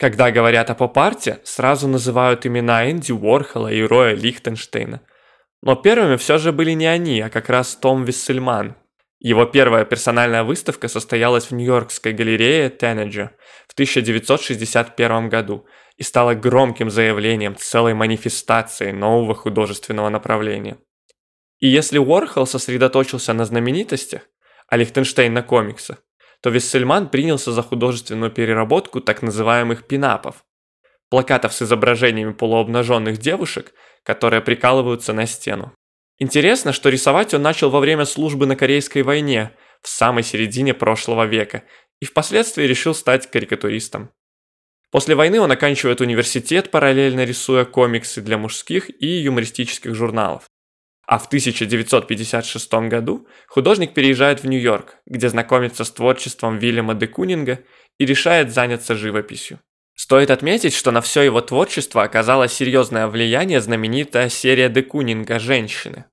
Когда говорят о поп-арте, сразу называют имена Энди Уорхола и Роя Лихтенштейна. Но первыми все же были не они, а как раз Том Виссельман. Его первая персональная выставка состоялась в Нью-Йоркской галерее Теннеджа в 1961 году и стала громким заявлением целой манифестации нового художественного направления. И если Уорхол сосредоточился на знаменитостях, а Лихтенштейн на комиксах, то Виссельман принялся за художественную переработку так называемых пинапов, плакатов с изображениями полуобнаженных девушек, которые прикалываются на стену. Интересно, что рисовать он начал во время службы на Корейской войне, в самой середине прошлого века, и впоследствии решил стать карикатуристом. После войны он оканчивает университет, параллельно рисуя комиксы для мужских и юмористических журналов. А в 1956 году художник переезжает в Нью-Йорк, где знакомится с творчеством Вильяма де Кунинга и решает заняться живописью. Стоит отметить, что на все его творчество оказало серьезное влияние знаменитая серия де Кунинга «Женщины».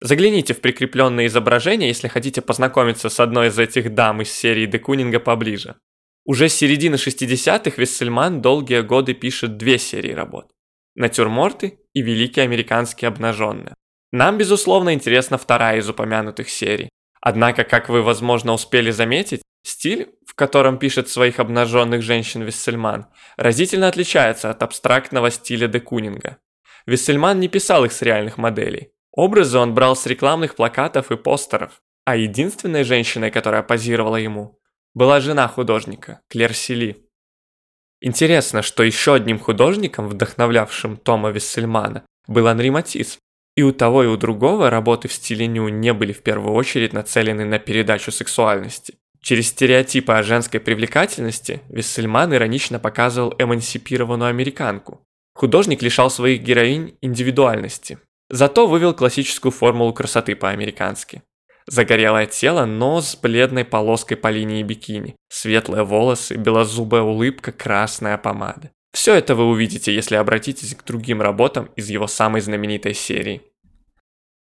Загляните в прикрепленные изображения, если хотите познакомиться с одной из этих дам из серии де Кунинга поближе. Уже с середины 60-х Вессельман долгие годы пишет две серии работ – «Натюрморты» и «Великие американские обнаженные». Нам, безусловно, интересна вторая из упомянутых серий. Однако, как вы, возможно, успели заметить, стиль, в котором пишет своих обнаженных женщин Виссельман, разительно отличается от абстрактного стиля де Кунинга. Виссельман не писал их с реальных моделей. Образы он брал с рекламных плакатов и постеров, а единственной женщиной, которая позировала ему, была жена художника, Клер Сили. Интересно, что еще одним художником, вдохновлявшим Тома Виссельмана, был Анри Матис, и у того, и у другого работы в стиле ню не были в первую очередь нацелены на передачу сексуальности. Через стереотипы о женской привлекательности Виссельман иронично показывал эмансипированную американку. Художник лишал своих героинь индивидуальности. Зато вывел классическую формулу красоты по-американски. Загорелое тело, но с бледной полоской по линии бикини, светлые волосы, белозубая улыбка, красная помада. Все это вы увидите, если обратитесь к другим работам из его самой знаменитой серии.